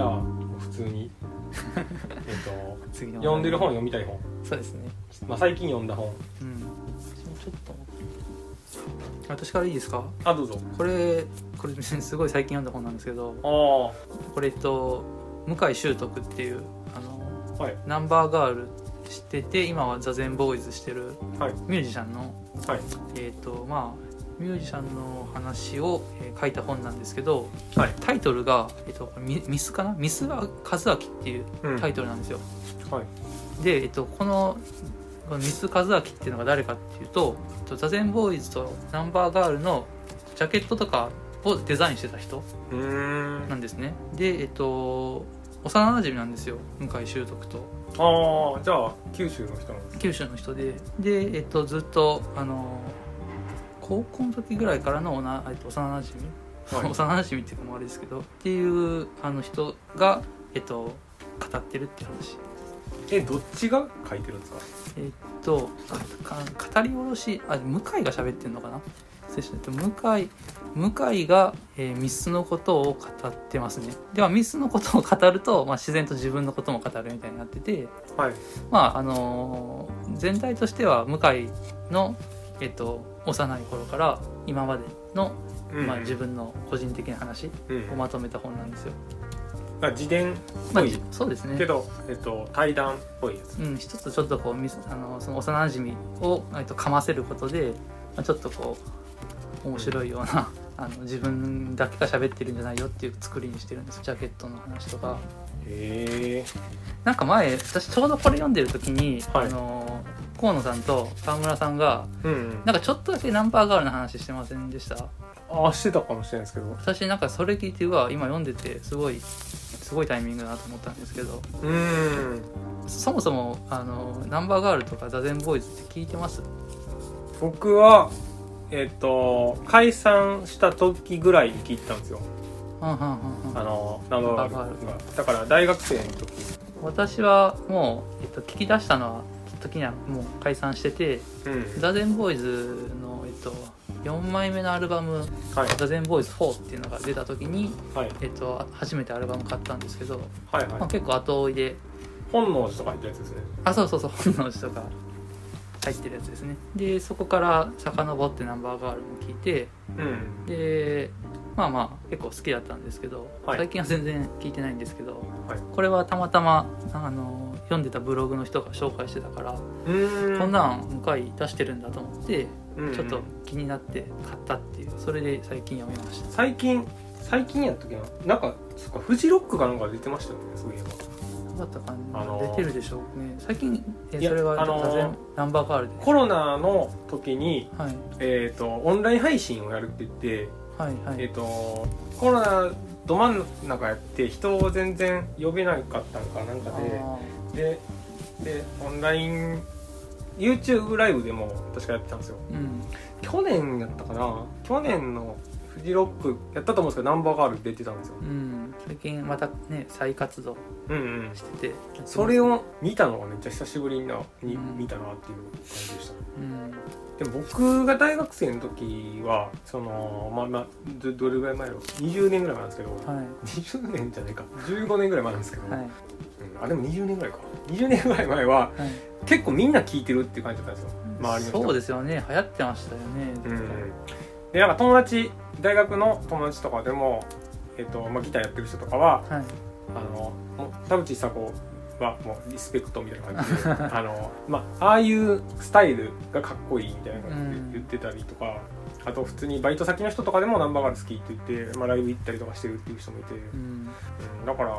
じゃあ普通に。えっと 読んでる本読みたい本、そうですね。まあ、最近読んだ本。うん。ちょっと。私からいいですか？あどうぞ。これこれすごい最近読んだ本なんですけどあこれえっと向井秀徳っていうあのあはい。ナンバーガールしてて今はザ・ゼンボーイズしてるはい。ミュージシャンのはい。えっ、とまあミュージシャンの話を、えー書いた本なんですけどはい。タイトルが、えっとミミスかな？ミス和明っていううん。タイトルなんですよ、はい。で、えっと、このこのミス和明っていうのが誰かっていうとえっとザ・ゼンボーイズとナンバーガールのジャケットとかをデザインしてた人なんですね。でえっと幼馴染なんですよ。向井秀徳と。ああじゃあ九州の人なんです九州の人で。で、えっと、ずっとあの高校の時ぐらいからのおな、えっと、幼馴染、はい。幼馴染っていうかもあれですけどっていうあの人が、えっと、語ってるっていう話。えどっちが書いてるんですか？えっと語り下ろしあ向井が喋ってるのかな？失礼しました。向井向井が、えーミスのことを語ってますね。ではミスのことを語ると、まあ、自然と自分のことも語るみたいになっててはい。まああのー全体としては向井の、えっと、幼い頃から今までの、うんまあ、自分の個人的な話うんをまとめた本なんですよ。あ自伝っまあぽい、そうですね。けど、えっと、対談っぽいやつ。うん、一つちょっとこうミスあのその幼馴染を、えっと、かませることで、まあ、ちょっとこう面白いような、あの自分だけが喋ってるんじゃないよっていう作りにしてるんですジャケットの話とか。へえなんか前私ちょうどこれ読んでる時に、はい。あの河野さんと川村さんがうんうん。なんかちょっとだけナンバーガールの話してませんでした？ああしてたかもしれないですけど。私なんかそれ聞いてうわ今読んでてすごいすごいタイミングだなと思ったんですけど。うーん。そもそもあのナンバーガールとかザ・ゼンボーイズって聞いてます？僕はえっと解散した時ぐらいに聞いてたんですよ。あのナンバーガールが。だから大学生の時。私はもう、えっと、聞き出したのは時にはもう解散しててうん。ザ・ゼンボーイズの、えっと、4枚目のアルバムはい「ザ・ゼンボーイズ4」っていうのが出た時に、はい。えっと、初めてアルバム買ったんですけど、はいまあ、はい結構後追いで本能寺とか言ったやつですね。あそうそうそう本能寺とか入ってるやつですね。でそこから遡ってナンバーガールも聞いてうん。でまあまあ結構好きだったんですけど、はい。最近は全然聞いてないんですけど、はい。これはたまたまあの読んでたブログの人が紹介してたから、うーん。こんなん向井出してるんだと思って、うん。ちょっと気になって買ったっていうそれで最近読みました。最近最近やったっけな？なんかそっかフジロックかなんか出てましたよねそういえば。だったかな、あのー出てるでしょうね。最近えそれはあのーナンバーガールで。コロナの時にはい。えっ、とオンライン配信をやるって言ってはいはい、えっ、とコロナど真ん中やって人を全然呼べなかったんかなんかであででオンライン YouTube ライブでも確かやってたんですよ。ーうん。去年やったかな？去年のフジロックやったと思うんですけどナンバーガール出てたんですよ。うん。最近またね再活動うんうん。してて。それを見たのがめっちゃ久しぶりになにうん見たなっていう感じでした。うん。でも僕が大学生の時はそのまあまあどどれぐらい前だろう？20年ぐらい前なんですけど、はい。20年じゃないか。15年ぐらい前なんですけど、はい。うんあでも20年ぐらいか。20年ぐらい前ははい。結構みんな聞いてるっていう感じだったんですよ。周りの人。そうですよね。流行ってましたよね。うん。でなんか友達大学の友達とかでも、えっとまあ、ギターやってる人とかははい。あの田淵久子はもうリスペクトみたいな感じで あの、まあ、ああいうスタイルがかっこいいみたいな感じで言ってたりとか、あと普通にバイト先の人とかでもナンバーガール好きって言って、まあ、ライブ行ったりとかしてるっていう人もいて、うんうんだから、うん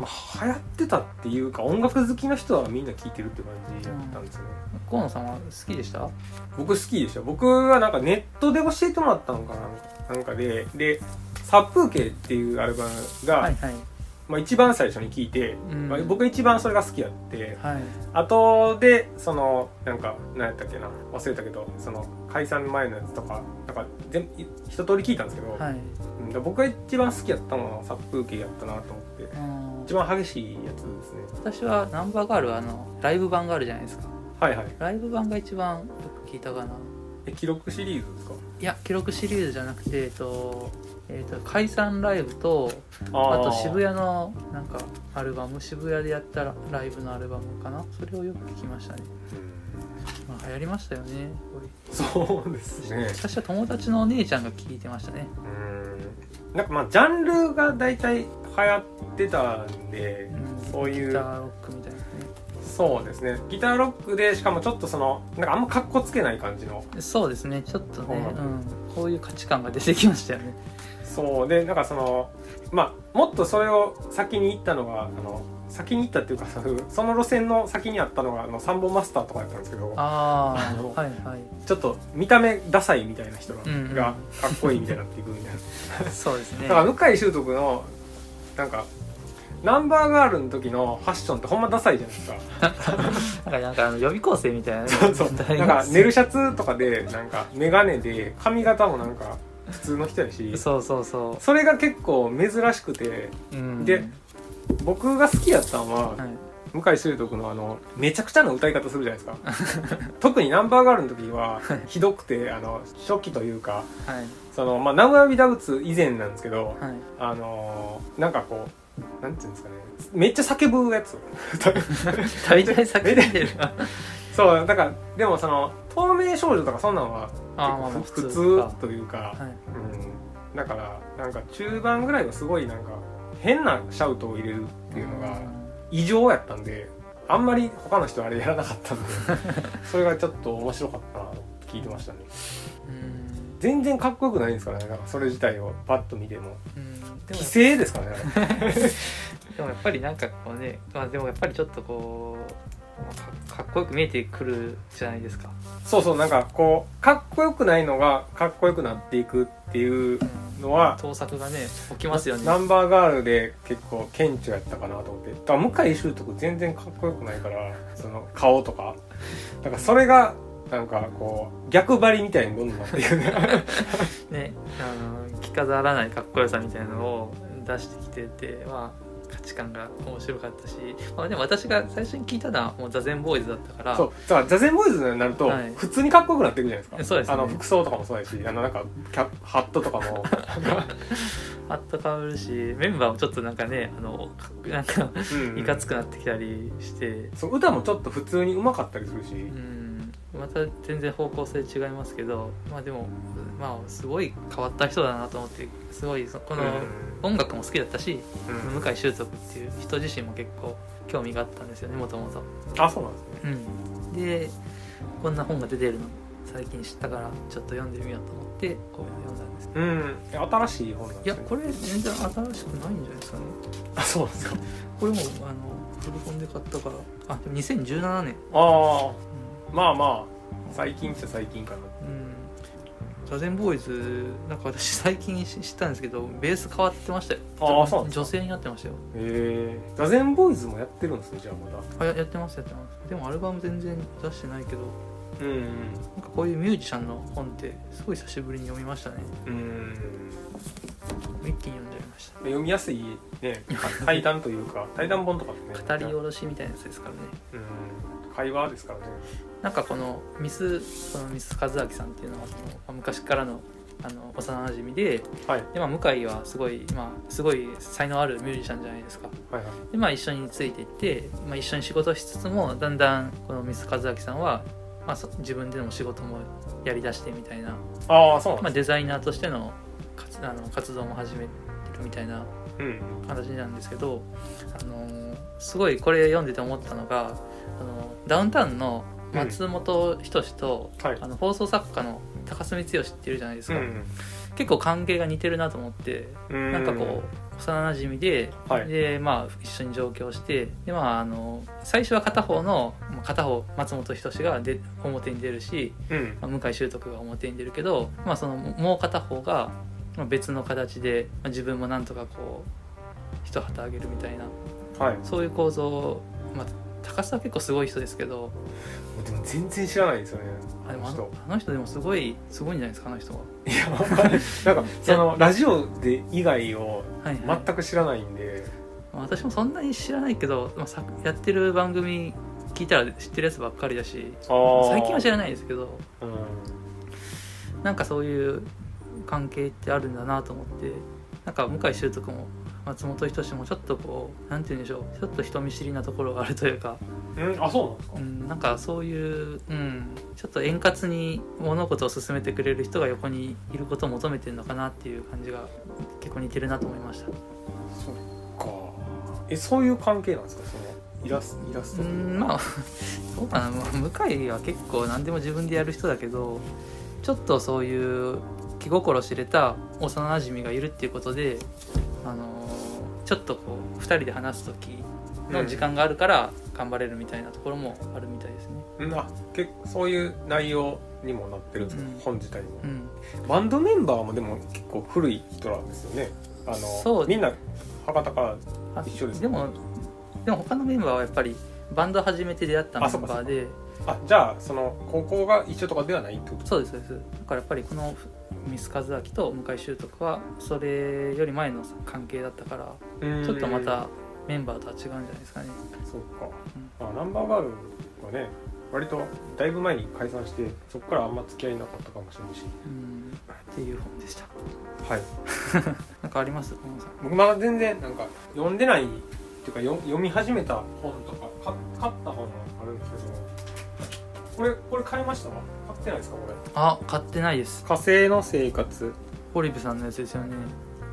まあ、流行ってたっていうか音楽好きの人はみんな聴いてるって感じだったんですよね、河野さんは好きでした？僕好きでした。僕はなんかネットで教えてもらったのかななんかで。で「殺風景」っていうアルバムが、はいはいまあ、一番最初に聴いて、うん。まあ、僕一番それが好きやってはい。後でそのなんか何やったっけな忘れたけどその解散前のやつとかなんか全一通り聞いたんですけど、はい。うん僕が一番好きやったのは殺風景やったなと思ってうん一番激しいやつですね。私はナンバーガールはあのライブ版があるじゃないですか。はいはい。ライブ版が一番よく聞いたかな。え記録シリーズですか？いや記録シリーズじゃなくてえっとえっと解散ライブとああと渋谷谷のなんかアルバム渋谷でやったライブのアルバムかな。それをよく聞きましたね、まあ、流行りましたよねそうですね。私は友達のお姉ちゃんが聞いてましたね。うん。なんかまあジャンルが大体流行ってたんで、うん。そういう。ギターロックみたいなね。そうですね。ギターロックでしかもちょっとそのなんかあんまかっこつけない感じの。そうですね。ちょっとね、ううん、こういう価値観が出てきましたよねそうでなんかそのまあもっとそれを先に行ったのがあの先に行ったっていうかそのその路線の先にあったのがあのサンボマスターとかやったんですけどああのあはいはい。ちょっと見た目ダサいみたいな人が,、かっこいいみたいになっていくみたいな。そうですね。だから向井秀徳のなんかナンバーガールの時のファッションってほんまダサいじゃないですか。なんかなんかあの予備校生みたいなね。そうそう。大なんか学寝るシャツとかでなんか眼鏡で髪型もなんか普通の人やし。そうそうそそれが結構珍しくて。う、うん、で僕が好きやったのは、はい。向井秀徳のあのめちゃくちゃな歌い方するじゃないですか。特にナンバーガールの時はひどくてあの初期というかはい。そのまあナウアビダブツ以前なんですけどはい。あのーなんかこうなんていうんですかね。めっちゃ叫ぶやつ。大体避けてる。そうだからでもその透明少女とかそんなんは普普通通というか、はい。うん、だからなんか中盤ぐらいはすごいなんか変なシャウトを入れるっていうのが異常やったんであんまり他の人はあれやらなかったんで それがちょっと面白かったなと聞いてましたね。うん。全然かっこよくないんですからね。なんかそれ自体をパッと見ても。規制ですからね でもやっぱりなんかこうね、まあ、でもやっぱりちょっとこうかかっこよく見えてくるじゃないですか、そうそうなんかこうかっこよくないのがかっこよくなっていくっていうのは盗作がね起きますよね。ナンバーガールで結構顕著やったかなと思って。だから向井秀徳全然かっこよくないからその顔とか。だからそれがなんかこう逆張りみたいにどんどんなっていくね。ねあの着飾らないかっこよさみたいなのを出してきててまあ価値観が面白かったし、まあ、でも私が最初に聞いたのはもうザ・ゼンボーイズだったからそうだからザゼンボーイズになるとはい。普通にかっこよくなっていくじゃないですか、そうですね。あの服装とかもそうだしあのなんかキャハットとかも。ハットかぶるしメンバーもちょっとなんかねあのかなんかうん。いかつくなってきたりして、そう歌もちょっと普通にうまかったりするし、うん、また全然方向性違いますけどまあでもまあすごい変わった人だなと思ってすごいそこの音楽も好きだったし、うん。うん向井秀徳っていう人自身も結構興味があったんですよねもともと。あそうなんですね。うん、でこんな本が出てるの最近知ったからちょっと読んでみようと思ってこう読んだんですうん。新しい本なんいですね。やこれ全然新しくないんじゃないですかね。あそうですか。これもあの古本で買ったからあでも2017年。ああまあまあ最近っちゃ最近かな。うん、うん、ザゼンボーイズなんか私最近知知ったんですけどベース変わってましたよ。あーそうなんですか。女性になってましたよ。へえ座禅ボー。イズもやってるんですねじゃあまだ。あややってますやってます。でもアルバム全然出してないけど。うんなんかこういうミュージシャンの本ってすごい久しぶりに読みましたね。うん。一気に読んじゃいました。読みやすいね対談 というか対談本とかってね。語り下ろしみたいなやつですからね。うん会話ですからね。なんかこのミスこのミス和明さんっていうのはそのまあ昔からのあの幼なじみではい。で、まあ、向井はすごい、まあ、すごい才能あるミュージシャンじゃないですか。はいはい。で、まあ、一緒についていって、まあ、一緒に仕事しつつもだんだんこのミス和明さんは、まあ、そ自分での仕事もやりだしてみたいな、ああそうまあ、なんですデザイナーとしての活あの活動も始めてるみたいなうん。形なんですけど、あのーすごいこれ読んでて思ったのがあのダウンタウンの松本人志と、はい。あの放送作家の高須光義っているじゃないですか、うん。結構関係が似てるなと思って、うん。なんかこう幼なじみで、はい。でまあ一緒に上京してでまああの最初は片方のまあ片方松本人志がで表に出るし、うん。まあ、向井秀徳が表に出るけど、まあ、そのもう片方がまあ別の形で、まあ、自分もなんとかこう一旗あげるみたいな。はい。そういう構造まあ高須は結構すごい人ですけど。でも全然知らないですよねあでもあ人のあの人でもすごいすごいんじゃないですかあの人。は。いやなんかそのラジオで以外をはいはい。全く知らないんで、まあ私もそんなに知らないけど、まあ、さやってる番組聞いたら知ってるやつばっかりだし最近は知らないですけど。うん。なんかそういう関係ってあるんだなと思ってなんか向井秀徳も松本人志もちょっとこうなんて言うんでしょうちょっと人見知りなところがあるというか、うんあそうなんですか？うん、なんかそういう、うん、ちょっと円滑に物事を進めてくれる人が横にいることを求めてるのかなっていう感じが結構似てるなと思いました。そっか。えそういう関係なんですか？そのイラスイラストうんまあ どうかな。まあ向井は結構何でも自分でやる人だけどちょっとそういう気心知れた幼なじみがいるっていうことで、あのーちょっとこう2人で話す時の時間があるから頑張れるみたいなところもあるみたいですね。うんあけそういう内容にもなってるんですか、うん。本自体も。うん、バンドメンバーもでも結構古い人なんですよね。あのそう。みんな博多からあ一緒ですでもでも他のメンバーはやっぱりバンド始めて出会ったメンバーで。あじゃあその高校が一緒とかではないってこと？そうですそうです。だからやっぱりこのミス・カズアキと向井秀徳はそれより前の関係だったからちょっとまたメンバーとは違うんじゃないですかね。そっか、あナンバーガールはね割とだいぶ前に解散してそこからあんま付き合いなかったかもしれないし。うん。っていう本でした。はい。なんかあります？僕まだ全然なんか読んでないっていうかよ読み始めた本とかか買った本があるんですけど。これこれ買いました？ってないですかこれ？あ買ってないです。火星の生活。ホリブさんのやつですよね。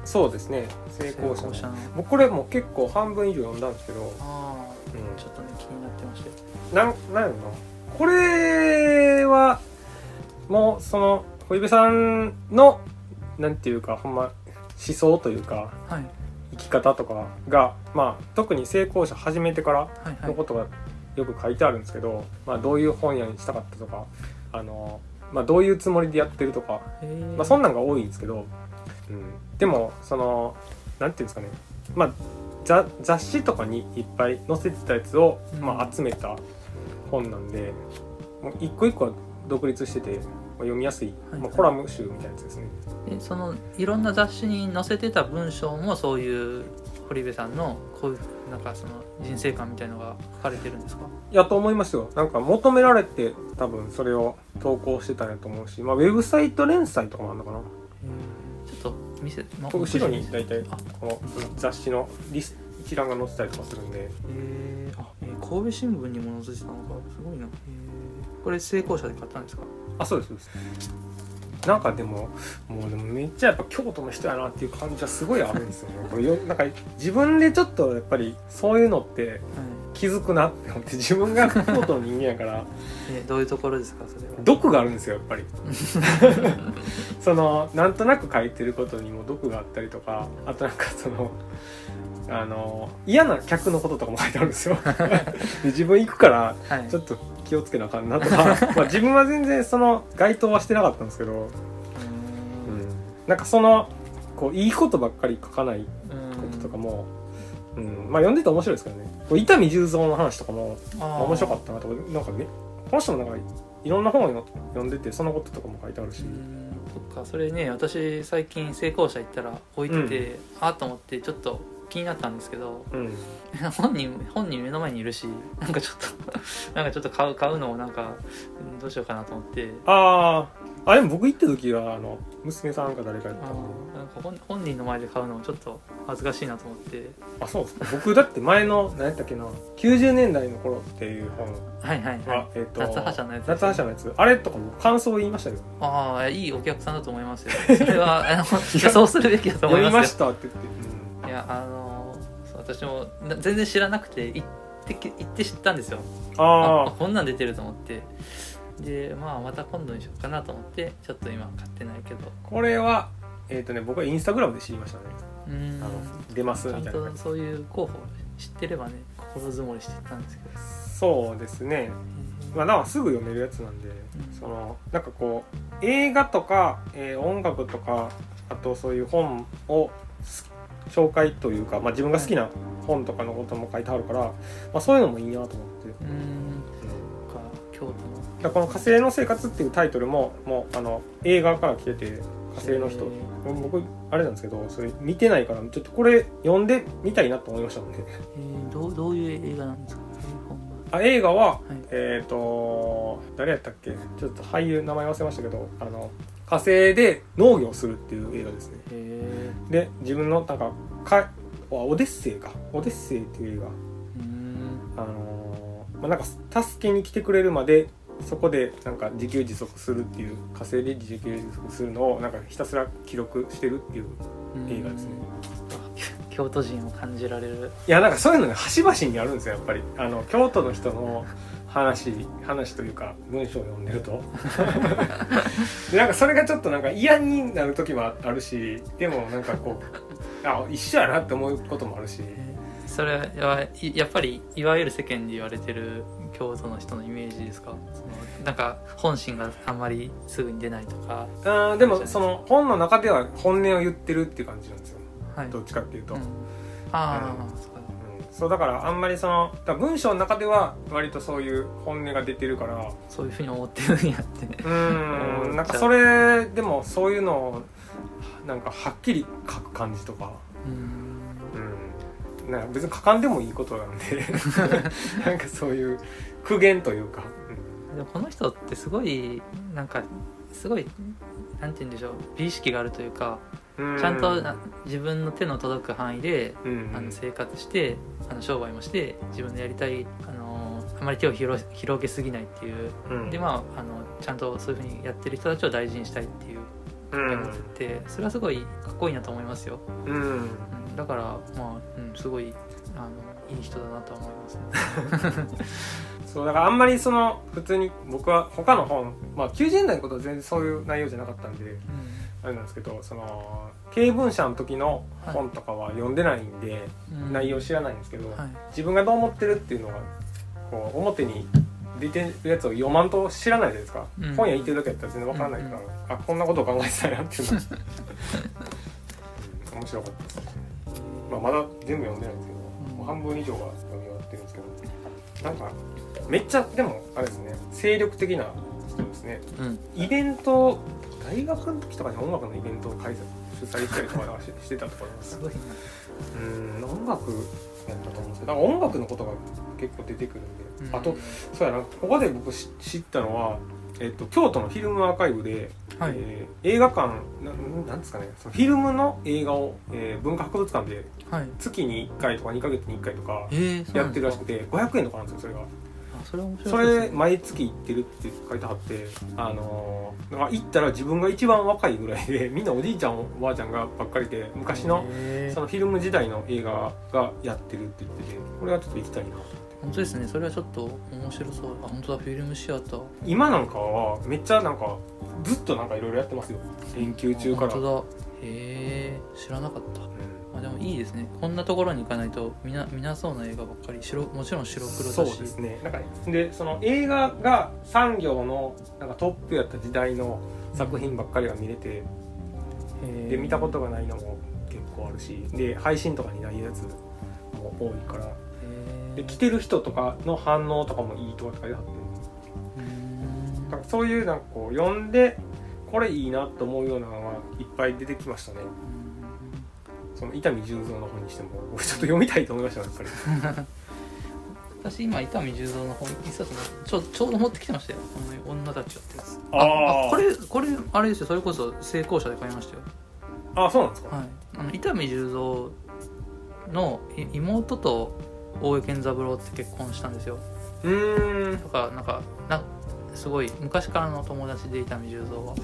そうですね。成功者の。僕これもう結構半分以上読んだんですけど、ああうん。ちょっとね気になってまして。なんなんやろな。これはもうその小指さんのなんていうかほんま思想というかはい。生き方とかがまあ特に成功者始めてからはいはいのことがよく書いてあるんですけど、まあ、どういう本屋にしたかったとかあの、まあ、どういうつもりでやってるとか、まあ、そんなんが多いんですけど、うん、でもそのなんていうんですかね、まあ、雑雑誌とかにいっぱい載せてたやつを、うん。まあ、集めた本なんでもう一個一個は独立してて、まあ、読みやすい、はいまあ、コラム集みたいなやつですね。でそのいろんな雑誌に載せてた文章もそういう堀部さんのこういうなんかその人生観みたいのが書かれてるんですか？やと思いますよ。なんか求められて多分それを投稿してたんやと思うし、まあ、ウェブサイト連載とかもあるのかな。ちょっと見せ、ま後ろに大体あこの雑誌のリス一覧が載ってたりとかするんで。えー、あ、えー神戸新聞にも載せてたのか。すごいな、えー。これ成功者で買ったんですか？あそうですそうですなんかでももうでもめっちゃやっぱ京都の人やなっていう感じはすごいあるんですよね。これよなんか自分でちょっとやっぱりそういうのってはい気づくなって思って自分が京都の人間やから えーどういうところですかそれは？毒があるんですよやっぱり。そのなんとなく書いてることにも毒があったりとかあとなんかそのあの嫌な客のこととかも書いてあるんですよ。で自分行くからはい。ちょっと気をつけなあかんなとか。まあ自分は全然その該当はしてなかったんですけど、うん、なんかそのこういいことばっかり書かないこうん。ととかも、うん。まあ読んでて面白いですけどね。こう伊丹十三の話とかも面白かったなとかなんかねこの人もなんかいろんな本を読んでてそのこととかも書いてあるし、うん。そっかそれね私最近成功者行ったら置いてて、ああと思ってちょっと気になったんですけどうん、本人本人目の前にいるしなんかちょっと なんかちょっと買う買うのもなんかうんどうしようかなと思って。あー。あでも僕行った時はあの娘さんか誰かやっあたなんか本本人の前で買うのもちょっと恥ずかしいなと思って。あそうですか。僕だって前の何やったっけな90年代の頃っていう本。はいはいはは、えっと夏覇者のやつ夏覇者のやつ。あれとかも感想を言いましたよ。いああいいお客さんだと思いますよ。それはあのそうするべきだと思いますよ。ましたって言って、いやあの私もな全然知らなくて行ってき行って知ったんですよ。うん、ああこんなん出てると思って。でまあまた今度にしようかなと思ってちょっと今買ってないけど。あこれはえっ、とね僕はインスタグラムで知りましたね。うーん。あの出ますみたいな。とそういう候補知ってればね心積もりしてたんですけど。そうですね。まあなんかすぐ読めるやつなんで、ん。そのなんかこう映画とか、えー音楽とかあとそういう本をす紹介というか、まあ、自分が好きな本とかのことも書いてあるから、まあ、そういうのもいいなと思って、うーん。か京都のこの「火星の生活」っていうタイトルももうあの映画から来てて「火星の人」僕あれなんですけどそれ見てないからちょっとこれ読んでみたいなと思いましたもんね。えー、どうどういう映画なんですか？あ映画ははい。えっ、と誰やったっけ？ちょっと俳優名前忘れましたけどあの火星で農業をするっていう映画ですね。で自分のなんかかあオデッセイか。オデッセイっていう映画。うん。あのーまあ、なんか助けに来てくれるまでそこでなんか自給自足するっていう火星で自給自足するのをなんかひたすら記録してるっていう映画ですね。うん。京都人を感じられる。いやなんかそういうのね端々にあるんですよやっぱり。あの京都の人の話話というか文章を読んでると。で なんかそれがちょっとなんか嫌になる時もあるしでもなんかこうあ一緒やなって思うこともあるし。それはいやっぱりいわゆる世間で言われてる京都の人のイメージですか？そのなんか本心があんまりすぐに出ないとか、あーでもその本の中では本音を言ってるっていう感じなんですよ。はい。どっちかっていうと、うん。うん。ああ、そうだからあんまりその文章の中では割とそういう本音が出てるから。そういうふうに思ってるんやって。うーんなんかそれでもそういうのをなんかはっきり書く感じとか。うん。うん。なんか別に書かんでもいいことなんで。なんかそういう苦言というか、でもこの人ってすごいなんかすごいなんて言うんでしょう。美意識があるというかうん。ちゃんとな自分の手の届く範囲でうん。あの生活してあの商売もして自分のやりたいあのあまり手を広広げすぎないっていう。うん。でまああのちゃんとそういうふうにやってる人たちを大事にしたいっていうう考えを持っててそれはすごいかっこいいなと思いますよ、んうん。うん、だからまあ、うん、すごいあのいい人だなと思いますね。そうだからあんまりその普通に僕は他の本まあ90年代のことは全然そういう内容じゃなかったんであれなんですけどその経文社の時の本とかは読んでないんで、うん。内容知らないんですけど、はい。自分がどう思ってるっていうのがこう表に出てるやつを読まんと知らないじゃないですか、うん。本屋行ってるだけやったら全然わからないから、あこんなことを考えてたんやっていうの。はうん。面白かったですね、まあ、まだ全部読んでないんですけど、うん。もう半分以上は読み終わってるんですけどなんかめっちゃでもあれですね精力的な人ですね。うん。イベント大学の時とかに音楽のイベントを開催主催したりとかししてたとかすごい。なうん。音楽やったと思うんですけど音楽のことが結構出てくるんで、うん。あとそうやな。ここで僕知知ったのは、えっと、京都のフィルムアーカイブで、はい、えー映画館ななんですかね。そのフィルムの映画を、えー文化博物館ではい。月に1回とか2ヶ月に1回とかやってるらしくて500円とかなんですよそれが。あそれは面白そいですね。れ毎月行ってるって書いてあってあのーなんか行ったら自分が一番若いぐらいで みんなおじいちゃんおばあちゃんがばっかりで昔のへー。そのフィルム時代の映画がやってるって言っててこれはちょっと行きたいな本当ですね。それはちょっと面白そう。あ本当だ。フィルムシアター。今なんかはめっちゃなんかずっとなんかいろいろやってますよ。連休中から、本当だ。へえ知らなかった。あでもいいですね。こんなところに行かないと見な見なそうな映画ばっかり白もちろん白黒だし。そうですね。なんかでその映画が産業のなんかトップやった時代の作品ばっかりが見れてへー。で見たことがないのも結構あるしで配信とかにないやつも多いから。で来てる人とかの反応とかもいいとかあって。うーん。なんかそういうなんかこう読んでこれいいなと思うようなのはいっぱい出てきましたねその伊丹十三の本にしても僕ちょっと読みたいと思いましたやっぱり。私今伊丹十三の本一冊のちょちょうど持ってきてましたよこの女たちよってやつあー。これこれあれですよそれこそ成功者で買いましたよ。あそうなんですか、はい。あの伊丹十三のい妹と大江健三郎って結婚したんですよ。うーん。とかなんかなすごい昔からの友達で伊丹十三は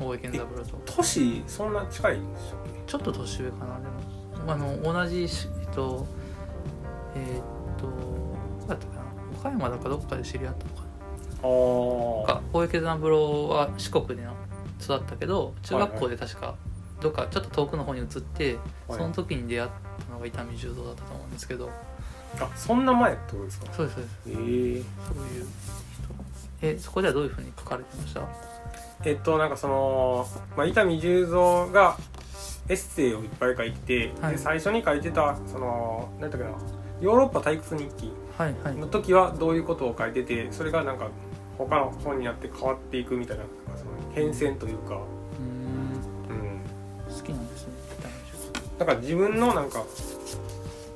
大江健三郎と。年そんな近いんでしたっちょっと年上かな。でもあの同じしえっとえーっとどうだったかな。岡山だかどっかで知り合ったのかけあなか大江健三郎は四国でな育ったけど中学校で確かどっかちょっと遠くの方に移って、はい。その時に出会ったのが伊丹十三だったと思うんですけど。あそんな前ってことですか？そうですそうです。ええそういう人。えそこではどういうふうに書かれてました？えっとなんかその、まあ、伊丹十三がエッセイをいっぱい書いて、はい。で最初に書いてたその何だっけなヨーロッパ退屈日記の時はどういうことを書いててそれがなんか他の本になって変わっていくみたいなその変遷というか、うーん。うん、好きなんですねなんか自分のなんか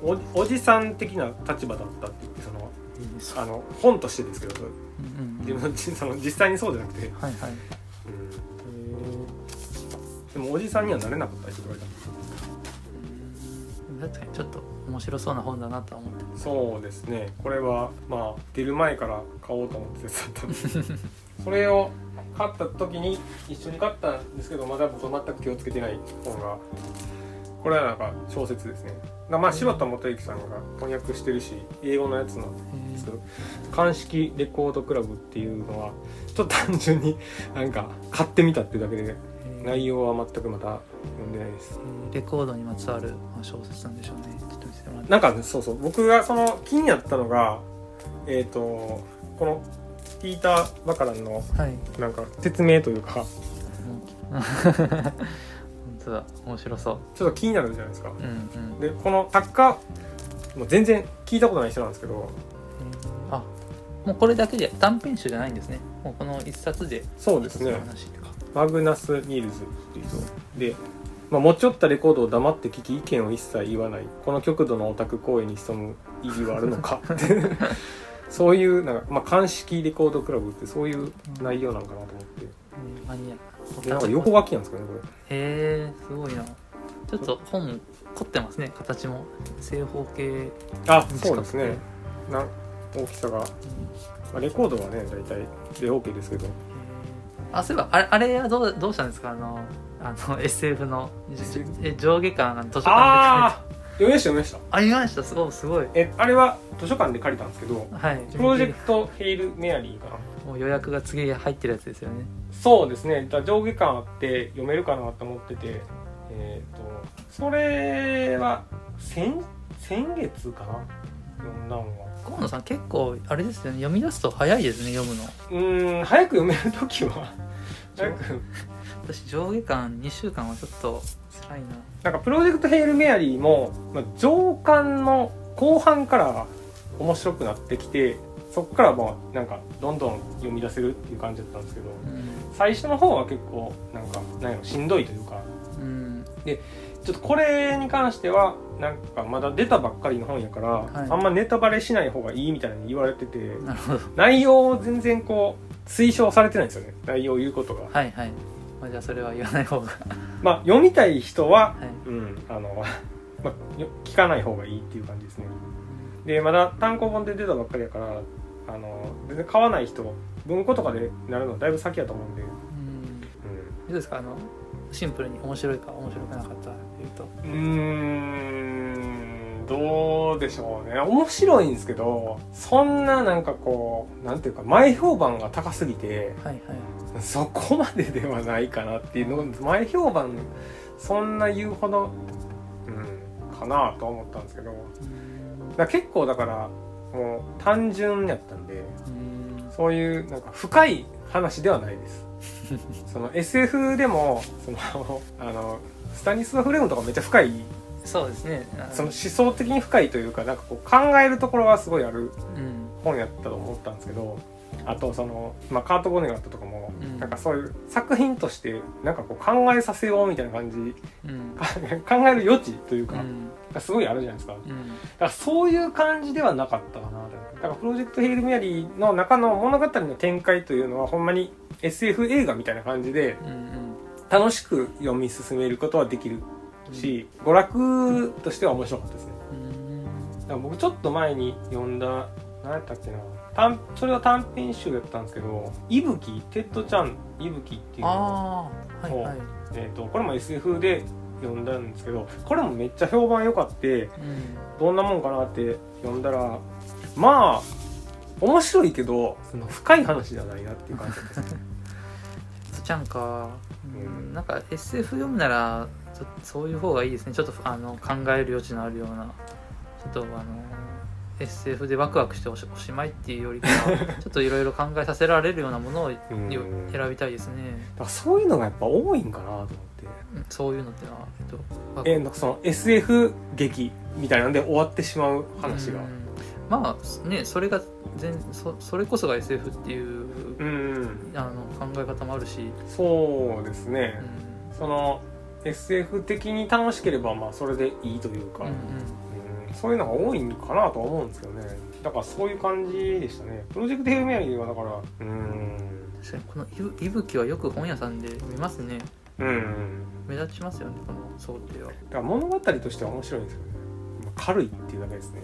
おおじさん的な立場だったって言ってそのあの本としてですけどうんうんうん。自分のじその実際にそうじゃなくて、はいはい。うん、もおじさんにはなれなかった人がいたうん。確かにちょっと面白そうな本だなとは思って。そうですね。これはまあ出る前から買おうと思って手伝った。んですそれを買った時に一緒に買ったんですけどまだ僕全く気をつけてない本がこれはなんか小説ですね。だまあ柴田元幸さんが翻訳してるし英語のやつなんですけど「鑑識レコードクラブ」っていうのはちょっと単純になんか買ってみたっていうだけで内容は全くまた読んでないです。えーレコードにまつわるまあ小説なんでしょうね。ちょっと見せてもらって。なんかそうそう。僕がその気になったのがえっ、とこのピーター・バカランのはい。なんか説明というか。本当だ。面白そう。ちょっと気になるじゃないですか。うんうん。でこの作家もう全然聞いたことない人なんですけど。えーあもうこれだけで短編集じゃないんですね。もうこの一冊でそうですねマグナス・ニールズっていう人。で、まあ、持ち寄ったレコードを黙って聞き意見を一切言わない。この極度のオタク行為に潜む意義はあるのか。そういうなんか、まあ、鑑識レコードクラブってそういう内容なんかなと思って。えーマニアでなんか横書きなんですかねこれ。へえすごいな。ちょっと本凝ってますね形も。正方形あそうですね。な大きさが、まあ、レコードはね大体で OK ですけど。えーあそういえばあれあれはどうどうしたんですか？あのあの SF のじえ上下巻が図書館で借りああ読みました読みました。ありました。すごいすごい。えあれは図書館で借りたんですけどはい。プロジェクトヘイル・メアリーかな。もう予約が次入ってるやつですよね。そうですね。だ上下巻あって読めるかなと思っててえっ、とそれは先先月かな？読んだのは河野さん結構あれですよね読み出すと早いですね読むの。うーん早く読める時は。早く。私上下巻2週間はちょっと辛いな。なんかプロジェクトヘイル・メアリーも、まあ、上巻の後半から面白くなってきてそっからもうなんかどんどん読み出せるっていう感じだったんですけどうん。最初の方は結構なんかなんやろしんどいというか。うん。ちょっとこれに関してはなんかまだ出たばっかりの本やから、はい。あんまネタバレしない方がいいみたいに言われてて内容を全然こう推奨されてないんですよね。内容を言うことが。はいはい、まあ、じゃあそれは言わない方が。はまあ読みたい人は、い。うんあの、まあ、よ聞かない方がいいっていう感じですね。でまだ単行本で出たばっかりやからあの全然買わない人文庫とかでなるのはだいぶ先やと思うんで、うん。うどうですか？あのシンプルに面白いか面白くなかったっていうと。ん、うーんどうでしょうね。面白いんですけどそんななんかこうなんていうか前評判が高すぎてはいはい。そこまでではないかなっていうの前評判そんな言うほど、うん、かなと思ったんですけど。だ結構だからもう単純やったんでうん。そういうなんか深い話ではないです。その SF でもそのあのスタニスラフ・レムとかめっちゃ深いそうですね。あその思想的に深いというかなんかこう考えるところはすごいあるうん。本やったと思ったんですけどあとその、まあ、カート・ボネガットとかも、うん。なんかそういう作品としてなんかこう考えさせようみたいな感じうん。考える余地というか、すごいあるじゃないですか。だうん。からそういう感じではなかったかなだからプロジェクト・ヘイル・メアリーの中の物語の展開というのはほんまに SF 映画みたいな感じでうん。楽しく読み進めることはできるし、娯楽としては面白かったですね。うん。だから僕ちょっと前に読んだ何やったっけな。短それは短編集やったんですけど「いぶきテッドちゃんいぶき」っていうのをはいはい。えー、とこれも SF で読んだんですけどこれもめっちゃ評判良かってうん。どんなもんかなって読んだらまあ面白いけどその深い話じゃないなっていう感じですね。そ ちゃんか、ううんん、なんか SF 読むならそういう方がいいですね。ちょっとあの考える余地のあるような。ちょっとあの SF でワクワクしておしおしまいっていうよりかは ちょっといろいろ考えさせられるようなものを選びたいですね。だからそういうのがやっぱ多いんかなと思って。うんそういうのってのは、えっとえーなんかその SF 劇みたいなんで終わってしまう話が。うんまあねそれが全そそれこそが SF っていう、うんあの考え方もあるし、そうですね。う、ん。その SF 的に楽しければまあそれでいいというか、うんうん。うん。そういうのが多いんかなとは思うんですけどね。だからそういう感じでしたね。プロジェクトヘルメアリーはだからうん。確かにこのいぶ「いぶき」はよく本屋さんで見ますね。うん。目立ちますよねこの想定は。だから物語としては面白いんですよね。まあ軽いっていうだけですね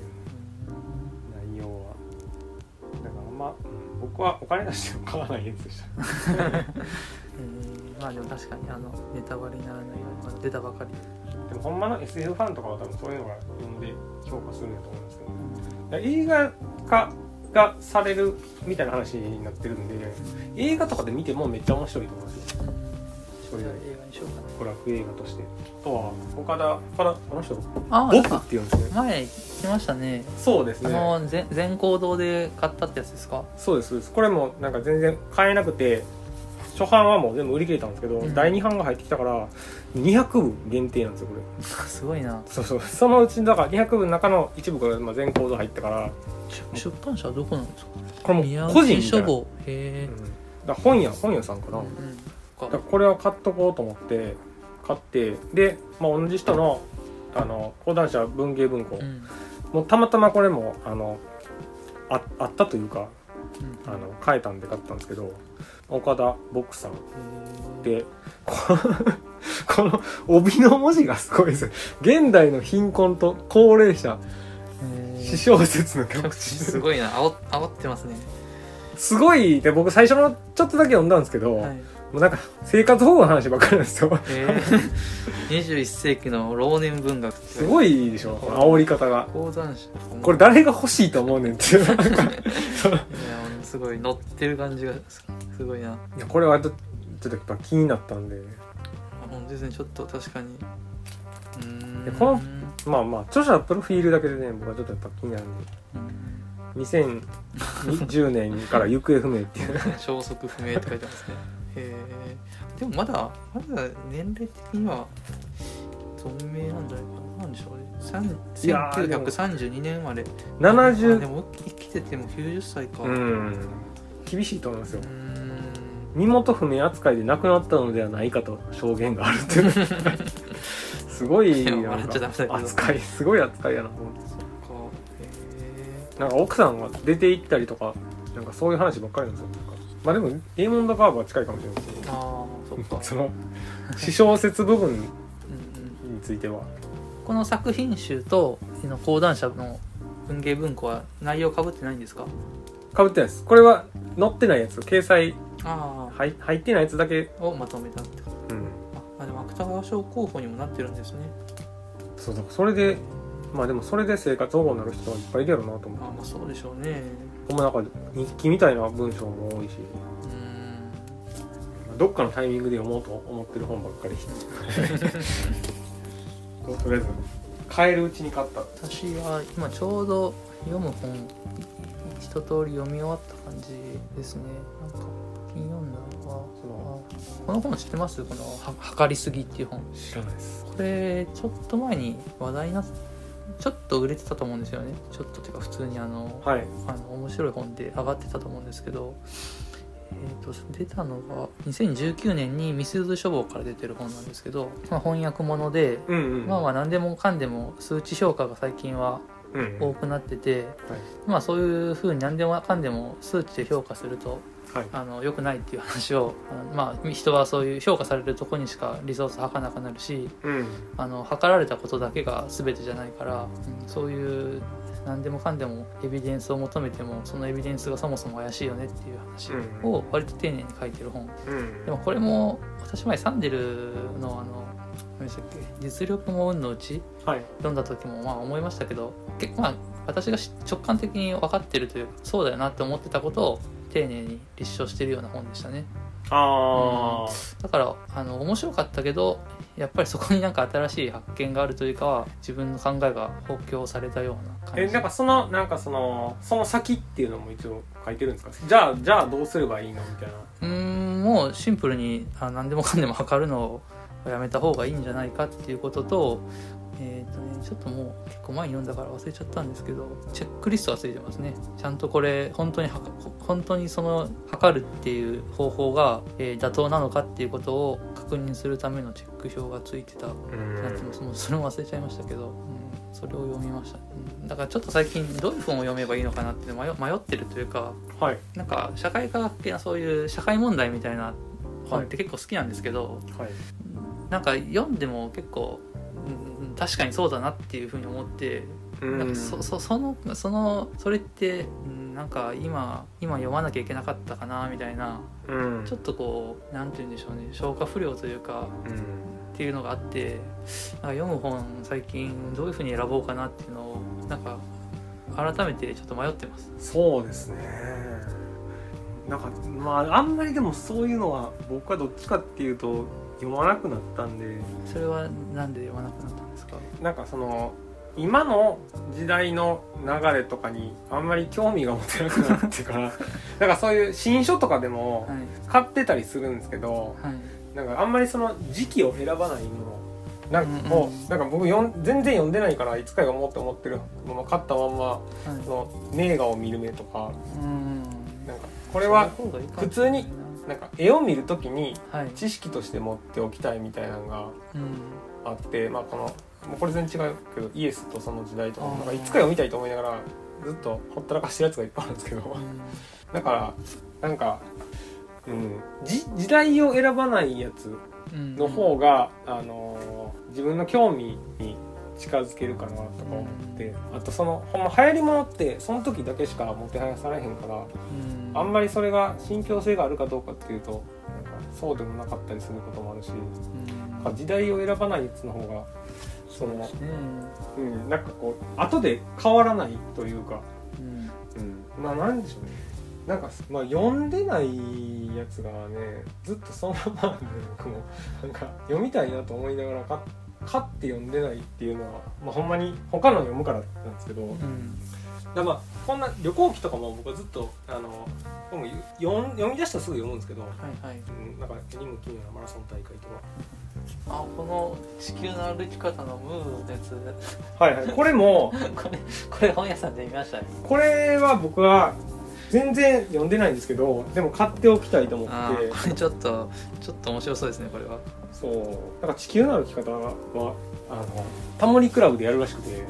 ま、うん僕はお金出しても買わないやつでした。え ーまあでも確かにあのネタバレにならないように出たばかり。でもほんまの SF ファンとかは多分そういうのが読んで評価するんだと思うんですけど、映画化がされるみたいな話になってるんで映画とかで見てもめっちゃ面白いと思いますよそれじゃあ映画にしようかな娯楽映画としてあとは岡田からこの人あ僕って言うんですね前来ましたねそうですねあの全全行動で買ったってやつですかそうですそうですこれもなんか全然買えなくて初版はもう全部売り切れたんですけど、うん第2版が入ってきたから200部限定なんですよこれすごいなそうそうそのうちだから200部の中の一部がまあ全コード入ったから出版社はどこなんですかこれも個人、書房へえだから本屋本屋さんかな、うんだか。らこれは買っとこうと思って買ってで、まあ、同じ人のあの講談社文芸文庫、うん。もうたまたまこれもあのああったというかうん。あの変えたんで買ったんですけど岡田ボクさん。へでこ この帯の文字がすごいです。現代の貧困と高齢者え私小説の極す致ごいな。煽煽ってますね。すごいで僕最初のちょっとだけ読んだんですけど、はい。もうなんか生活保護の話ばっかりなんですよ。えー、21世紀の老年文学って。すごいでしょ。この煽り方が。講談社。これ誰が欲しいと思うねんっていう。いやすごい乗ってる感じがすすごいな。いやこれはちょっとやっぱ気になったんで。本当ですねちょっと確かに。うーん。でこのまあまあ著者プロフィールだけでね僕はちょっとやっぱ気になるんで。2010年から行方不明っていう。消息不明って書いてますねへえでもまだまだ年齢的には存命なんじゃないかな。なんでしょうね。さんいやーでも1932年生まれ。あで70も生きてても90歳か。ううん。厳しいと思いますよ。ん。身元不明扱いで亡くなったのではないかと証言があるっていう。すごい扱いすごい扱いやなと思って。そっか。へなんか奥さんが出て行ったりとかなんかそういう話ばっかりなんですよ。まあでもエーモンド・ガーブは近いかもしれないです。けえああそっか。どその私小説部分については。この作品集と講談社の文芸文庫は内容かぶってないんですか？かぶってないです。これは載ってないやつ。掲載あ入入ってないやつだけ。あをまとめたって。ことうん。ああでも芥川賞候補にもなってるんですね。そうだそれでまあでもそれで生活保護になる人はいっぱいいるやろうなと思って。あまあそうでしょうねほんまなんか日記みたいな文章も多いし。うーん。どっかのタイミングで読もうと思ってる本ばっかり。とりあえず買えるうちに買った。私は今ちょうど読む本い一通り読み終わった感じですね。なんか最近読んだのはそのあこの本知ってます？このは「測りすぎ」っていう本。知らないです。これちょっと前に話題になっちょっと売れてたと思うんですよね。ちょっとっていうか普通にあのはい。あの面白い本で上がってたと思うんですけど、えー、と出たのが2019年にミスズ書房から出てる本なんですけど、まあ、翻訳物で、うんうんまあまあ何でもかんでも数値評価が最近はうん。多くなってて、はい。まあそういうふうに何でもかんでも数値で評価するとはい。あの良くないっていう話を まあ人はそういう評価されるとこにしかリソース吐かなくなるしうん。あの測られたことだけが全てじゃないから、うんそういう何でもかんでもエビデンスを求めてもそのエビデンスがそもそも怪しいよねっていう話を割と丁寧に書いてる本。うん。でもこれも私前サンデルのあの何でしたっけ実力も運のうちはい。読んだ時もまあ思いましたけど結構まあ私がし直感的に分かってるというかそうだよなって思ってたことを丁寧に立証してるような本でしたね。あだからあの面白かったけどやっぱりそこになんか新しい発見があるというかは自分の考えが補強されたようなあ感じ。えなんかそのなんかそのその先っていうのも一応書いてるんですか？じゃあじゃあどうすればいいの？みたいな。うーんもうシンプルにあ何でもかんでも測るのをやめた方がいいんじゃないかっていうこととえっ、とねちょっともう結構前に読んだから忘れちゃったんですけどチェックリストがついてますね。ちゃんとこれ本当に本当にその測るっていう方法が、えー妥当なのかっていうことを確認するためのチェック表がついてた。うん。なってますもうそれも忘れちゃいましたけど、うん、それを読みました、うん。だからちょっと最近どういう本を読めばいいのかなって迷迷ってるというかはい。なんか社会科学系なそういう社会問題みたいな本って結構好きなんですけど、はい。なんか読んでも結構、うん、確かにそうだなっていうふうに思ってうん。なんかそそそのそのそれって、うん、なんか今今読まなきゃいけなかったかなみたいなうん。ちょっとこうなんて言うんでしょうね消化不良というかうん。っていうのがあってなんか読む本最近どういうふうに選ぼうかなっていうのをなんか改めてちょっと迷ってます。そうですね。なんかまああんまりでもそういうのは僕はどっちかっていうと読まなくなったんで。それはなんで読まなくなったなんかその今の時代の流れとかにあんまり興味が持てなくなってから なんかそういう新書とかでもはい。買ってたりするんですけどはい。なんかあんまりその時期を選ばないものなんかもう、なんか僕よん全然読んでないからいつか読もうって思ってるもの買ったまんまはい。その名画を見る目とかうんなんかこれは普通になんか絵を見るときにはい、知識として持っておきたいみたいなのがうん。あってまあこのもうこれ全然違うけどイエスとその時代とかなんかいつか読みたいと思いながらずっとほったらかしてるやつがいっぱいあるんですけど だからなんか、うん、じ時代を選ばないやつうんの方が、あのー自分の興味に近づけるかなとか思って、あとそのほんま流行りものってその時だけしかもてはやされへんからうん。あんまりそれが信憑性があるかどうかっていうとなんかそうでもなかったりすることもあるしうん。時代を選ばないやつの方がそのそうん、なんかこう後で変わらないというか、うん。うん、まあなんでしょうね。なんか、まあ、読んでないやつがねずっとそのままで僕もなんか読みたいなと思いながら買っ買って読んでないっていうのは、まあ、ほんまに他の読むからなんですけど、うん。らまあこんな旅行記とかも僕はずっとあの読み出したらすぐ読むんですけど、はいはい。うん、なんか絵にも奇妙なマラソン大会とかあこの地球の歩き方のムーのやつ。はいはい。これも これこれ本屋さんで見ましたね。これは僕は全然読んでないんですけどでも買っておきたいと思ってこれちょっとちょっと面白そうですねこれは。そう。だから地球の歩き方はあのタモリクラブでやるらしくて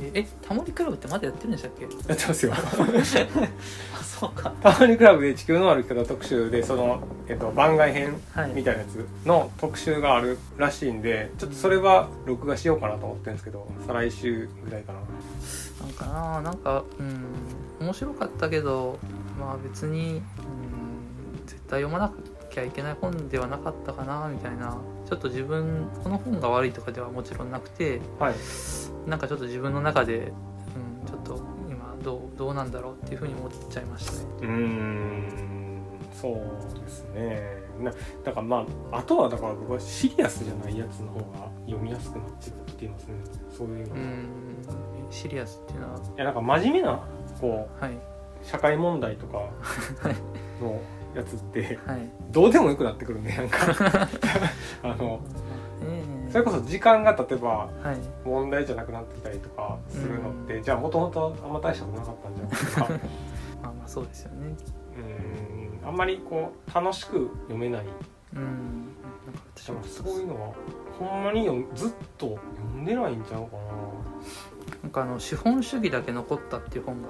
ええタモリクラブってまだやってるんでしたっけ？やってますよ。あそうか。タモリクラブで地球の歩き方特集でその、えっと、番外編はい。みたいなやつの特集があるらしいんでちょっとそれは録画しようかなと思ってるんですけど再来週ぐらいかな。なんかななんかうん面白かったけどまあ別にうん絶対読まなきゃいけない本ではなかったかなみたいな。ちょっと自分この本が悪いとかではもちろんなくてはい。なんかちょっと自分の中で、うん、ちょっと今どうどうなんだろうっていうふうに思っちゃいましたね。うーんそうですね。なだからまああとはだから僕はシリアスじゃないやつの方が読みやすくなってきていますね。そういううんシリアスっていうのは。やなんか真面目なこはい、う社会問題とかの やつってはい。どうでもよくなってくるねなんか。あのええ。それこそ時間が例えばはい。問題じゃなくなってきたりとかするのって、じゃあもともとあんま大したことなかったんじゃないか。まあまあそうですよね。うん。あんまりこう楽しく読めない。うん。なんか私もそういうのはほんまにずっと読んでないんちゃうかな。んかあの資本主義だけ残ったっていう本が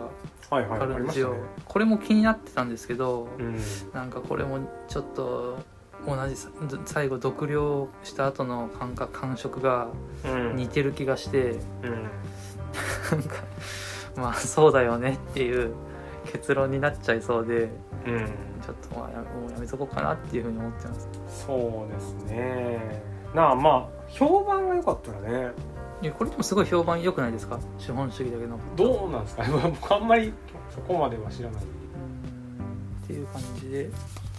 あるんですよ、ありまこれも気になってたんですけど、したねなんかこれもちょっと同じさ最後読了した後の感覚感触がうんうん。似てる気がして、うん。なんかまあそうだよねっていう結論になっちゃいそうでうん。ちょっとまあやもうやめとこうかなっていうふうに思ってます。そうですね。なあまあ評判が良かったらねこれでもすごい評判良くないですか？資本主義だけの。どうなんですか？ね 僕あんまりそこまでは知らない。っていう感じで。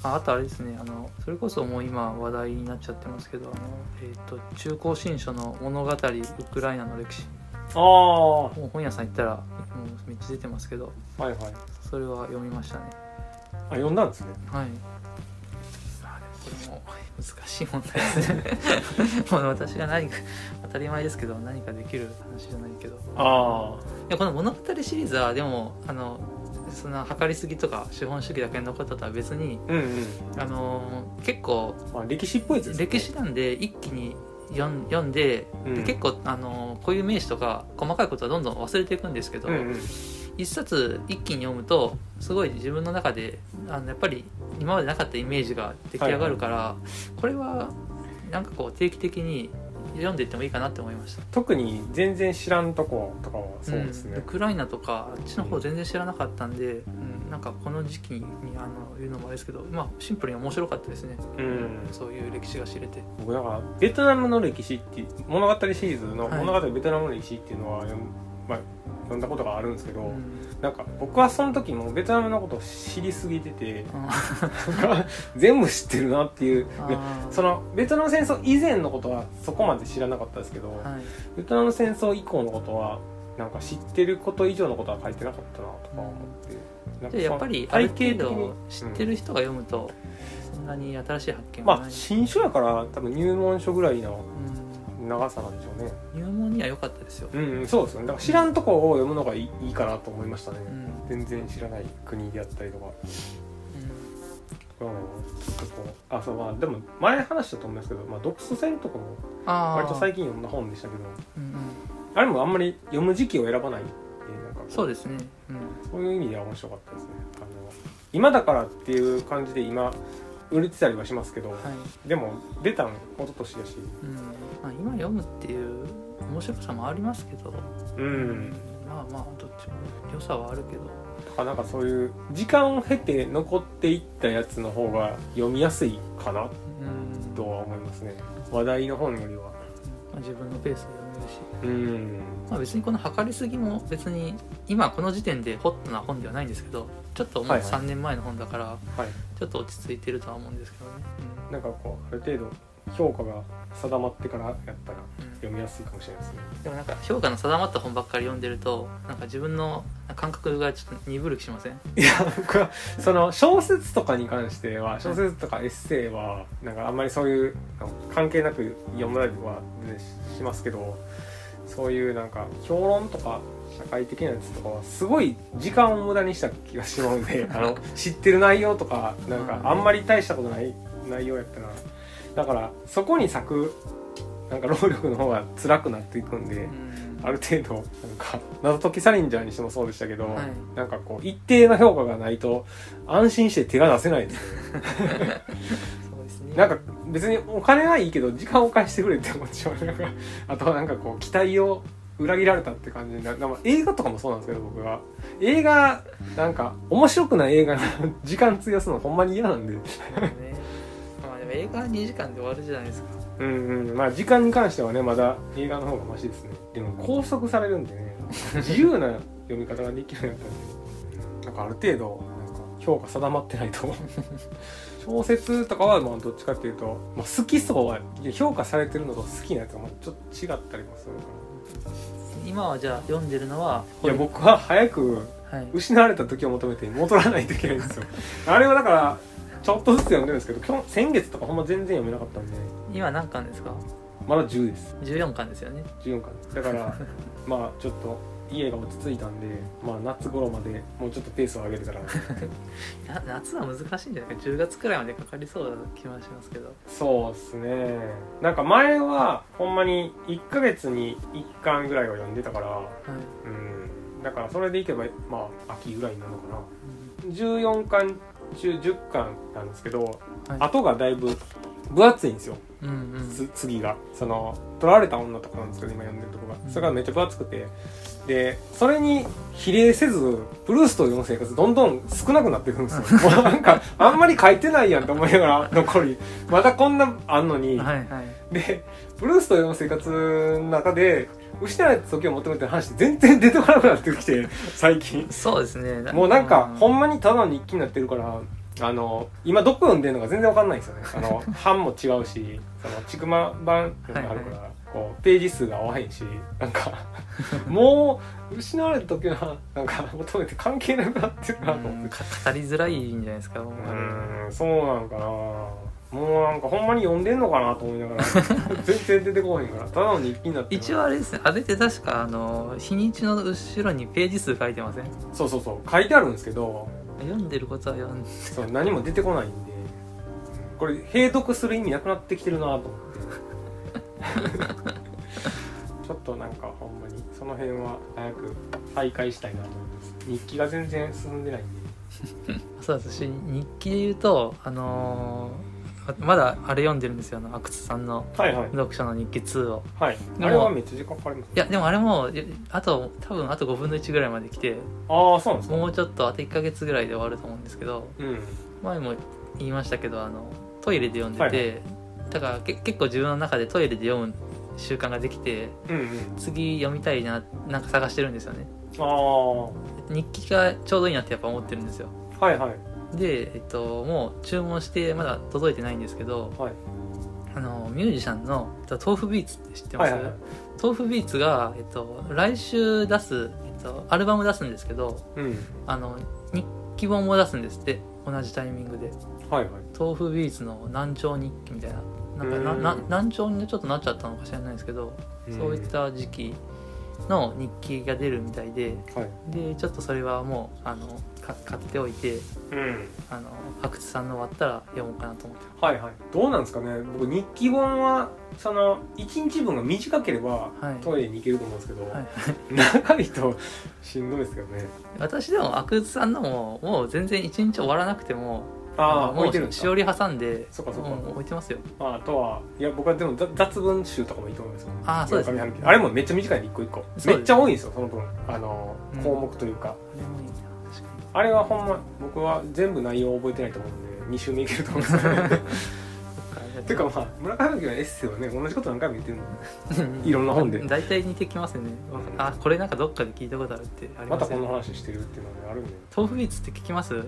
ああとあれですね。あのそれこそもう今話題になっちゃってますけどあの、えー、と中高新書の物語ウクライナの歴史。ああもう本屋さん行ったらもうめっちゃ出てますけど。はいはい。それは読みましたね。あ読んだんですね。はいれも難しい問題ですね。もう私が何か当たり前ですけど何かできる話じゃないけど。あいやこの物語シリーズはでもあのそんな測りすぎとか資本主義だけに残ったとは別にあうんうん。あの結構まあ歴史っぽいですね。歴史なんで一気に読ん読んで,、うん。で結構あの固有名詞とか細かいことはどんどん忘れていくんですけど、うんうん一冊一気に読むとすごい自分の中であのやっぱり今までなかったイメージが出来上がるから、これはなんかこう定期的に読んでいってもいいかなって思いました。特に全然知らんとことかはそうですね。ん。ウ、クライナとかあっちの方全然知らなかったんで、うん、なんかこの時期にあの言うのもあれですけど、まあ、シンプルに面白かったですね、うん。そういう歴史が知れて。僕なんかベトナムの歴史っていう物語シリーズのはい。物語ベトナムの歴史っていうのは読ん,、まあ、読んだことがあるんですけど、うん。なんか僕はその時もベトナムのことを知りすぎてて 全部知ってるなっていう。そのベトナム戦争以前のことはそこまで知らなかったですけど、はい。ベトナム戦争以降のことはなんか知ってること以上のことは書いてなかったなとか思って、なんやっぱりある程度知ってる人が読むとそんなに新しい発見はない、まあ新書やから多分入門書ぐらいのうん長さなんでしょうね。入門には良かったですよ、うん、うん、そうですよね。だから知らんとこを読むのがいいいいかなと思いましたね、うん。全然知らない国であったりとか。うん。ちょっとこうあそうまあでも前話したと思うんですけど、まあ、独ソ戦とかも割と最近読んだ本でしたけど。うんうん、あれもあんまり読む時期を選ばないそうですね、うん、そういう意味では面白かったですね。あの今だからっていう感じで今売れてたりはしますけど、はい。でも出たん一昨年だし。うんまあ、今読むっていう面白さもありますけど、うん。まあまあどっちも良さはあるけど。とかなんかそういう時間を経て残っていったやつの方が読みやすいかな。うん。とは思いますね。話題の本よりは。まあ、自分のペースで読めるし、うん。まあ、別にこの測りすぎも別に今この時点でホットな本ではないんですけどちょっともうはいはい。3年前の本だからはい。ちょっと落ち着いてるとは思うんですけどね、なんかこうある程度評価が定まってからやったら読みやすいかもしれないですね。でもなんか評価の定まった本ばっかり読んでるとなんか自分の感覚がちょっと鈍る気しません？いや僕はその小説とかに関しては小説とかエッセイはなんかあんまりそういう関係なく読むたりはしますけどそういうなんか評論とか社会的なやつとかはすごい時間を無駄にした気がしまうんであの知ってる内容とかなんかあんまり大したことない内容やったらだからそこに咲くなんか労力の方が辛くなっていくんで。うん。ある程度なんか謎解きサリンジャーにしてもそうでしたけど、はい。なんかこう一定の評価がないと安心して手が出せない。ですよねそうですね。なんか別にお金はいいけど時間を返してくれって思ってしまう。なんかあとはなんかこう期待を裏切られたって感じになる映画とかもそうなんですけど僕は。映画なんか面白くない映画の時間費やすのほんまに嫌なんで映画は2時間で終わるじゃないですか。うんうん。まあ時間に関してはねまだ映画の方がマシですね。でも拘束されるんでね。自由な読み方ができるようになったんで。なんかある程度なんか評価定まってないと。小説とかはまあどっちかっていうと、まあ、好きそうは評価されてるのと好きなやつがまあちょっと違ったりもする。か今はじゃあ読んでるのはらいや僕は早くはい。失われた時を求めて戻らないといけないんですよ。あれはだからちょっとずつ読んでるんですけど今日先月とかほんま全然読めなかったんで。今何巻ですか？まだ10です。14巻ですよね。14巻。だから まあちょっと家が落ち着いたんでまあ夏頃までもうちょっとペースを上げれたら。な夏は難しいんじゃないか。10月くらいまでかかりそうな気はしますけど。そうっすね。なんか前はほんまに1ヶ月に1巻ぐらいは読んでたから。はい、うん。だからそれでいけばまあ秋ぐらいになるのかな。うん。14巻中10巻なんですけど、はい。後がだいぶ分厚いんですよ。うんうん。つ次が。その取られた女とかなんですけど今読んでるとこが。うん。それがめっちゃ分厚くて。でそれに比例せずプルーストを読む生活どんどん少なくなっていくんですよ。もうなんかあんまり書いてないやんと思いながら残り。まだこんなあんのに、はいはい。でプルーストを読む生活の中で失われた時を求めてる話全然出てこなくなってきて最近。そうですね。もうなんかほん。んまにただの日記になってるからあの今どこ読んでるのか全然わかんないんですよね。あの版も違うしそのちくま版っていうのがあるから、こうページ数が合わへんしなんか もう失われた時はなんか求めて関係なくなってるなと思って。か語りづらいんじゃないですかもうんそうなんかなもうなんかほんまに読んでんのかなと思いながら。全然出てこへんから。ただの日記になってる。一応あれですねあれって確かあの日にちの後ろにページ数書いてません？そうそうそう。書いてあるんですけど。読んでることは読んで。そう何も出てこないんで。これ閉読する意味なくなってきてるなと思って。ちょっとなんかほんまにその辺は早く再開したいなと思います。日記が全然進んでないんで。そうです。し日記で言うとあのーまだあれ読んでるんですよ阿久津さんのはいはい。読書の日記2を。はい。あれはめっちゃ時間かかりますいやでもあれもあと多分あと5分の1ぐらいまで来てああそうなんですかもうちょっとあと1ヶ月ぐらいで終わると思うんですけどうん。前も言いましたけどあのトイレで読んでて、はいだからけ結構自分の中でトイレで読む習慣ができてうんうん。次読みたいななんか探してるんですよね。ああは日記がちょうどいいなってやっぱ思ってるんですよ。いはいで、えっと、もう注文してまだ届いてないんですけどはい。あのミュージシャンのえっと豆腐ビーツって知ってます、はいはい。はい豆腐ビーツが、えっと、来週出す、えっと、アルバム出すんですけどうん。あの日記本も出すんですって同じタイミングで。はいはい。豆腐ビーツの難聴日記みたいな。なんかなうん。な難聴にちょっとなっちゃったのか知らないですけど、そういった時期の日記が出るみたいではい。でちょっとそれはもうあのか買っておいてうん。あの阿久津さんの終わったら読もうかなと思って。はいはい。どうなんですかね。僕日記本はその1日分が短ければはい。トイレに行けると思うんですけど、はい、長いとしんどいですけどね。私でも阿久津さんのももう全然一日終わらなくてもああも置いうてるんですかしおり挟んでそっかそっか。うん置いてますよ。まあ、あとはいや僕はでも雑雑文集とかもいいと思いますよ。ああそうですね。あれもめっちゃ短いんで一個。一個めっちゃ多いんですよその分。あのうん項目というか、あれはほんま僕は全部内容覚えてないと思うんで2週目いけると思うんですよねにていうかまあ村上春樹のエッセイはね同じこと何回も言ってるのいろんな本で。大体似てきますよね、うん。あこれなんかどっかで聞いたことあるってありまたこの話してるっていうのが、ね、あるんで。豆腐ビーツって聞きます？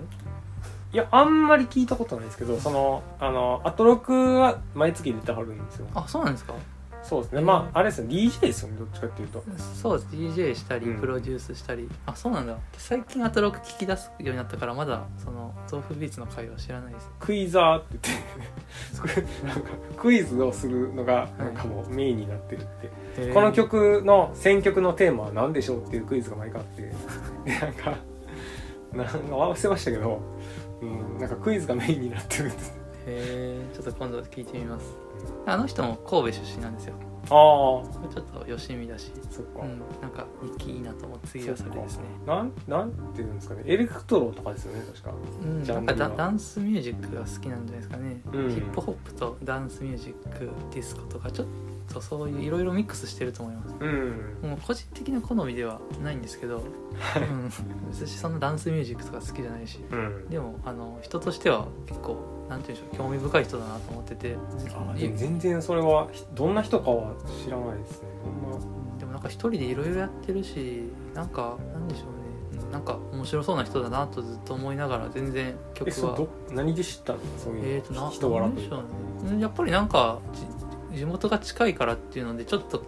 いやあんまり聞いたことないですけどそのあのアトロクは毎月出てはるんですよ。あそうなんですか？そうですね。まああれですよ DJ ですよねどっちかっていうと。そうです。DJ したりうん。プロデュースしたり、あそうなんだ。最近アトロック聞き出すようになったからまだその豆腐ビーツの会は知らないです。クイザーって言って。なんかクイズをするのがなんかもうメインになってるって、この曲の選曲のテーマは何でしょうっていうクイズが毎回あって。でなんかなんか忘れましたけど、うん、なんかクイズがメインになってるんです。へえちょっと今度聞いてみます。あの人も神戸出身なんですよ。ああちょっとよしみだし。そっか、うん。なんか日記いいなと思って次はそれですね。なんなんていうんですかね。エレクトロとかですよね確か。うん、なんかダダンスミュージックが好きなんじゃないですかね、うん。ヒップホップとダンスミュージックディスコとかちょっとそういういろいろミックスしてると思います。うん。もう個人的な好みではないんですけど、うん、私そんなダンスミュージックとか好きじゃないしうん。でもあの人としては結構なんていうんでしょう興味深い人だなと思ってて。全然それはひどんな人かは知らないですね。どんなでもなんか一人でいろいろやってるしなんかなんでしょうね。うんなんか面白そうな人だなとずっと思いながら全然曲は。えそど何で知ったの？そういう人柄なんでしょうね。うんやっぱりなんかじ地元が近いからっていうのでちょっと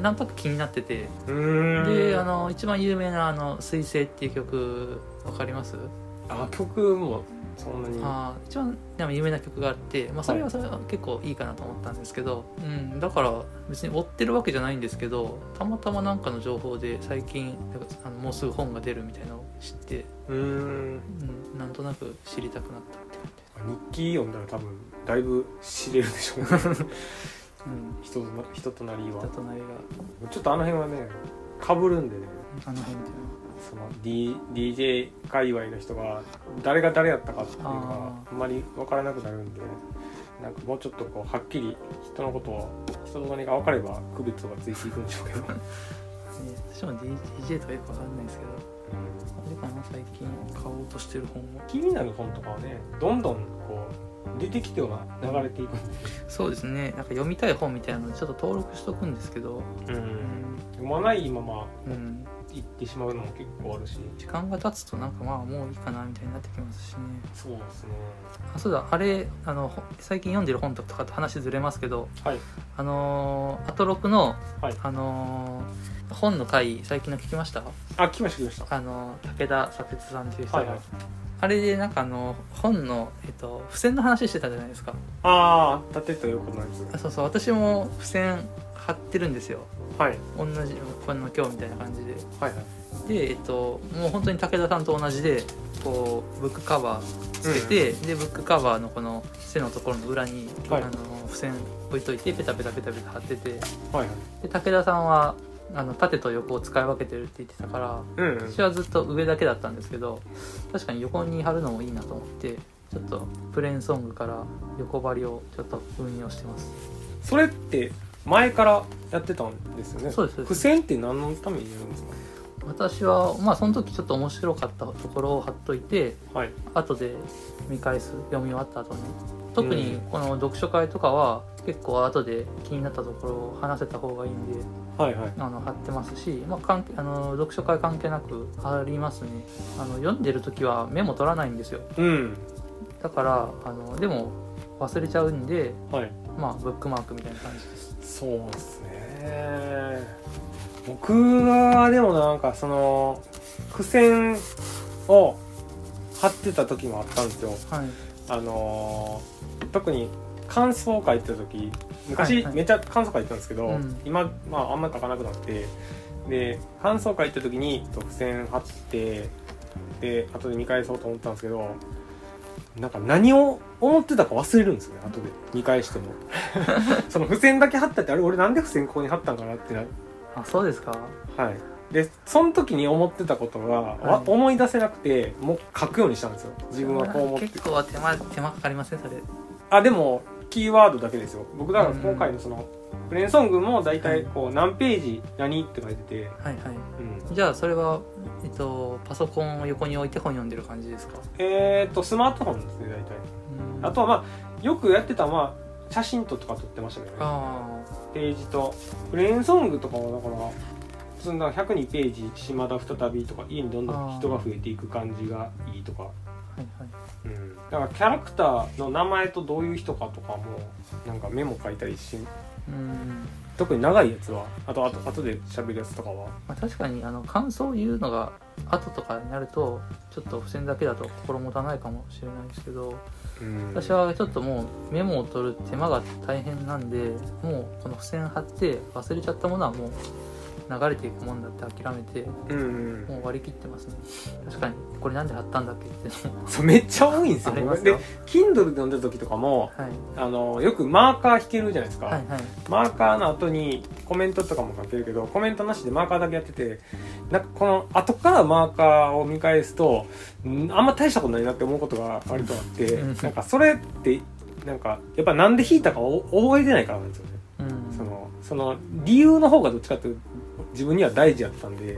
なんとなく気になってて。であの一番有名な「あの水星」っていう曲わかります？あ曲もそんなに。あー一番でも有名な曲があって、まあ、それはそれは結構いいかなと思ったんですけど、うん、だから別に追ってるわけじゃないんですけどたまたまなんかの情報で最近あのもうすぐ本が出るみたいなのを知って、うーん。うん、なんとなく知りたくなったって感じ。日記読んだら多分だいぶ知れるでしょうね うん。人とな人となりは。人となりが。ちょっとあの辺はねかぶるんでね。あの辺っていうのは。その、D、DJ 界隈の人が誰が誰やったかっていうのがああんまり分からなくなるんでなんかもうちょっとこうはっきり人のことを人となりが分かれば区別がついていくんでしょうけど、ね 私も DJ とかよくわかんないですけど。あれかな最近買おうとしてる本は。気になる本とかはねどんどんこう出てきては流れていく。そうですね。なんか読みたい本みたいなのちょっと登録しとくんですけど、うん。読まないままうん、行ってしまうのも結構あるし。時間が経つとなんかまあもういいかなみたいになってきますしね。そうですね。あそうだ。あれあのほ最近読んでる本とかと話ずれますけど。はい。あのーアトロクの、はい。あのー本の回最近の聞きました？あ来ました来ました。あの武田砂鉄さんっていう人が、はいはいあれでなんかあの本の、えっと、付箋の話してたじゃないですか。ああ縦と横のやつあそうそう私も付箋貼ってるんですよ。はい。同じこの今日みたいな感じで。はいはい。でえっともう本当に武田さんと同じでこうブックカバーつけて、でブックカバーのこの背のところの裏に、はい。あの付箋置いといてペタペタペタペタ貼ってて。はいはい。で武田さんはあの縦と横を使い分けてるって言ってたからうんうん。私はずっと上だけだったんですけど確かに横に貼るのもいいなと思ってちちょっとプレーンソングから横張りをちょっと運用してます。それって前からやってたんですよね？そうですそうです。付箋って何のためにやるんですか？私はまあその時ちょっと面白かったところを貼っといてはい。後で見返す読み終わった後に特にこの読書会とかは結構後で気になったところを話せた方がいいんではいはい。あの貼ってますし、まあ、関係あの読書会関係なく貼りますね。あの読んでる時はメモ取らないんですよ。うん。だからあのでも忘れちゃうんではい。まあブックマークみたいな感じです。そうですね。僕はでもなんかその付箋を貼ってた時もあったんですよ。はいあのー特に感想を書いてた時昔、はいはい。めっちゃ感想書いてたんですけど、うん。今、まあ、あんまり書かなくなってで感想書いてた時に付箋貼ってで後で見返そうと思ったんですけどなんか何を思ってたか忘れるんですよね後で。見返しても。その付箋だけ貼ったってあれ俺なんで付箋ここに貼ったんかなってなあそうですか。はいでその時に思ってたことが、わはい。思い出せなくてもう書くようにしたんですよ。自分はこう思って。結構手間手間かかりません？それ。あでもキーワードだけですよ。僕だから今回のそのプレーンソングも大体こう何ページ何って書いてて、はいはい。うん、じゃあそれは、えっと、パソコンを横に置いて本読んでる感じですか？えー、っとスマートフォンですね大体。うん。あとはまあよくやってたのは写真ととか撮ってましたけどね。あページと。プレーンソングとかはだからそんな102ページ島田再びとか家にどんどん人が増えていく感じがいいとか。ーはいはい。うん、だからキャラクターの名前とどういう人かとかもなんかメモ書いたりしうん。特に長いやつは。あとあと後で喋るやつとかは。まあ、確かにあの感想を言うのが後とかになるとちょっと付箋だけだと心もたないかもしれないですけどうん。私はちょっともうメモを取る手間が大変なんでもうこの付箋貼って忘れちゃったものはもう流れていくもんだって諦めてうんうん。もう割り切ってますね。確かに。これなんで貼ったんだっけ？って。そうめっちゃ多いんですよ。ありますよ。で Kindle で読んでる時とかもはい。あのよくマーカー引けるじゃないですか、はいはい。マーカーの後にコメントとかも書けるけどコメントなしでマーカーだけやっててなんかこの後からマーカーを見返すとんあんま大したことないなって思うことが割とあってうん。なんかそれってなんかやっぱなんで引いたかを覚えてないからなんですよね。うん。そのその理由の方がどっちかっていうと自分には大事やったんで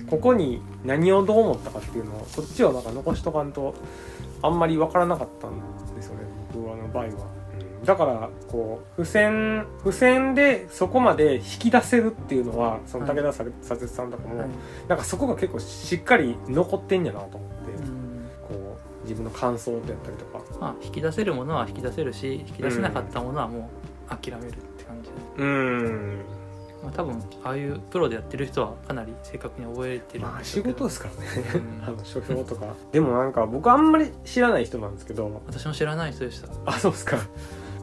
うん。ここに何をどう思ったかっていうのをそっちをなんか残しとかんとあんまり分からなかったんですよね僕の場合は、うん。だからこう付箋付箋でそこまで引き出せるっていうのはその武田さ佐哲さんとかも、はい。なんかそこが結構しっかり残ってんやなと思って、うん。こう自分の感想であったりとか。まあ引き出せるものは引き出せるし引き出せなかったものはもう諦めるって感じ。で、うんまあ、多分ああいうプロでやってる人はかなり正確に覚えてるんまあ仕事ですからね。うん。あの書評とか。でもなんか僕あんまり知らない人なんですけど。私も知らない人でした。あそうですか。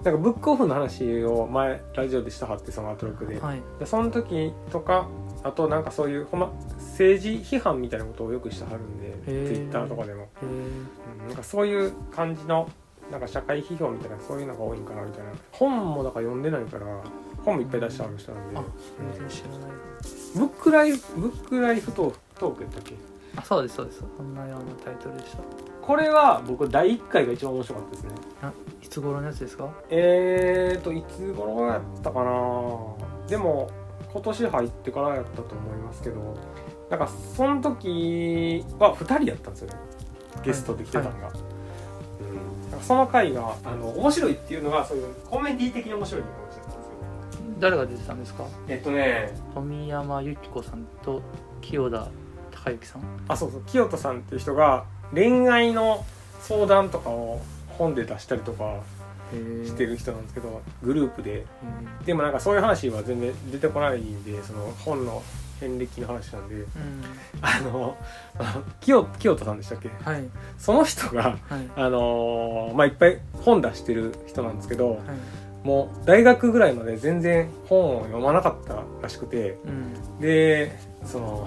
なんかブックオフの話を前ラジオでしたはってそのアトロックで,、はい。でその時とかあとなんかそういうほんま政治批判みたいなことをよくしてはるんでツイッターとかでも、えうんなんかそういう感じのなんか社会批評みたいなそういうのが多いんかなみたいな。本もだから読んでないから本もいっぱい出してある人なんで。あ全然知らない。ブックライフブックライフトークトークやったっけ？あそうですそうです。そんなようなタイトルでした。これは僕第1回が一番面白かったですね。いつ頃のやつですか？えーといつ頃やったかな？でも今年入ってからやったと思いますけどなんかその時は2人やったんですよね。ゲストで来てたのが、うん、なんかその回があの面白いっていうのがそういうコメディ的に面白い誰が出てたんですか？えっとね富山由紀子さんと清田孝之さん？あそうそう清人さんっていう人が恋愛の相談とかを本で出したりとかしてる人なんですけどグループで。でもなんかそういう話は全然出てこないんでその本の遍歴の話なんで。うん。あの 清清田さんでしたっけ？はい。その人がはい。あのーまあいっぱい本出してる人なんですけどはいもう大学ぐらいまで全然本を読まなかったらしくてうん。でその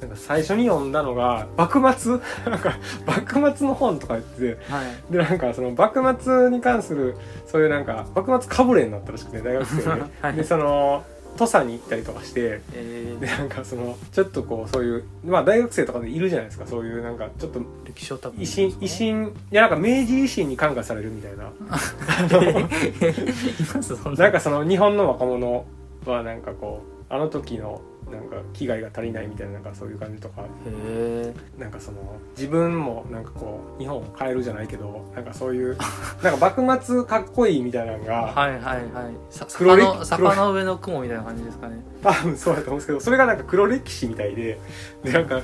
なんか最初に読んだのが幕末？なんか幕末の本とか言っててはい。でなんかその幕末に関するそういうなんか幕末かぶれになったらしくて大学生で。はい。でその土佐に行ったりとかしてえでなんかそのちょっとこうそういうまあ大学生とかでいるじゃないですかそういうなんかちょっとー、歴史を多分維新維新いやなんか明治維新に感化されるみたいな。なんかその日本の若者はなんかこうあの時のなんか危害が足りないみたいななんかそういう感じとかなんかその自分もなんかこう日本を変えるじゃないけどなんかそういうなんか幕末かっこいいみたいなのがはいはいはい。さ黒の坂の上の雲みたいな感じですかね。多分 そうだと思うんですけどそれがなんか黒歴史みたいででなんか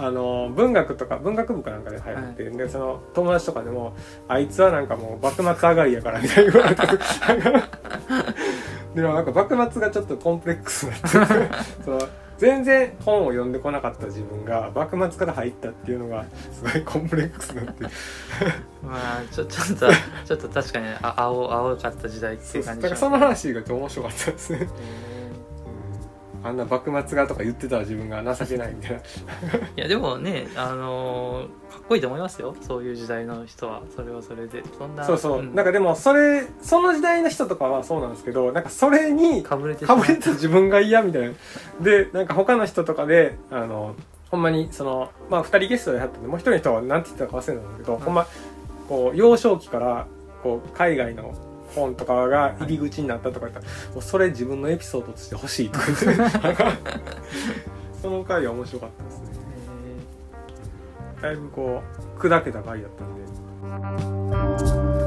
あの文学とか文学部かなんかで流行って、でその友達とかでもあいつはなんかもう幕末上がりやからみたいなでもなんか幕末がちょっとコンプレックスになって その全然本を読んでこなかった自分が幕末から入ったっていうのがすごいコンプレックスになって。まあちょちょっとちょっと確かにあ青青かった時代ってそいうう感じだからその話がちょっと面白かったですね、あんな幕末がとか言ってた自分が情けないみたいな。ー いやでもねあのーかっこいいと思いますよ。そういう時代の人は。それはそれで。そんなそうそう、ん。なんかでもそれその時代の人とかはそうなんですけどなんかそれにかぶれてた。自分が嫌みたいな。でなんか他の人とかであのほんまにそのまあ2人ゲストでやったんでもう一人の人は何て言ったか忘れたんだけど、ん。ほんまこう幼少期からこう海外の本とかが入り口になったとか言ったら、もうそれ自分のエピソードとして欲しいとか。言ってその回は面白かったですね。へだいぶこう砕けた回だったんで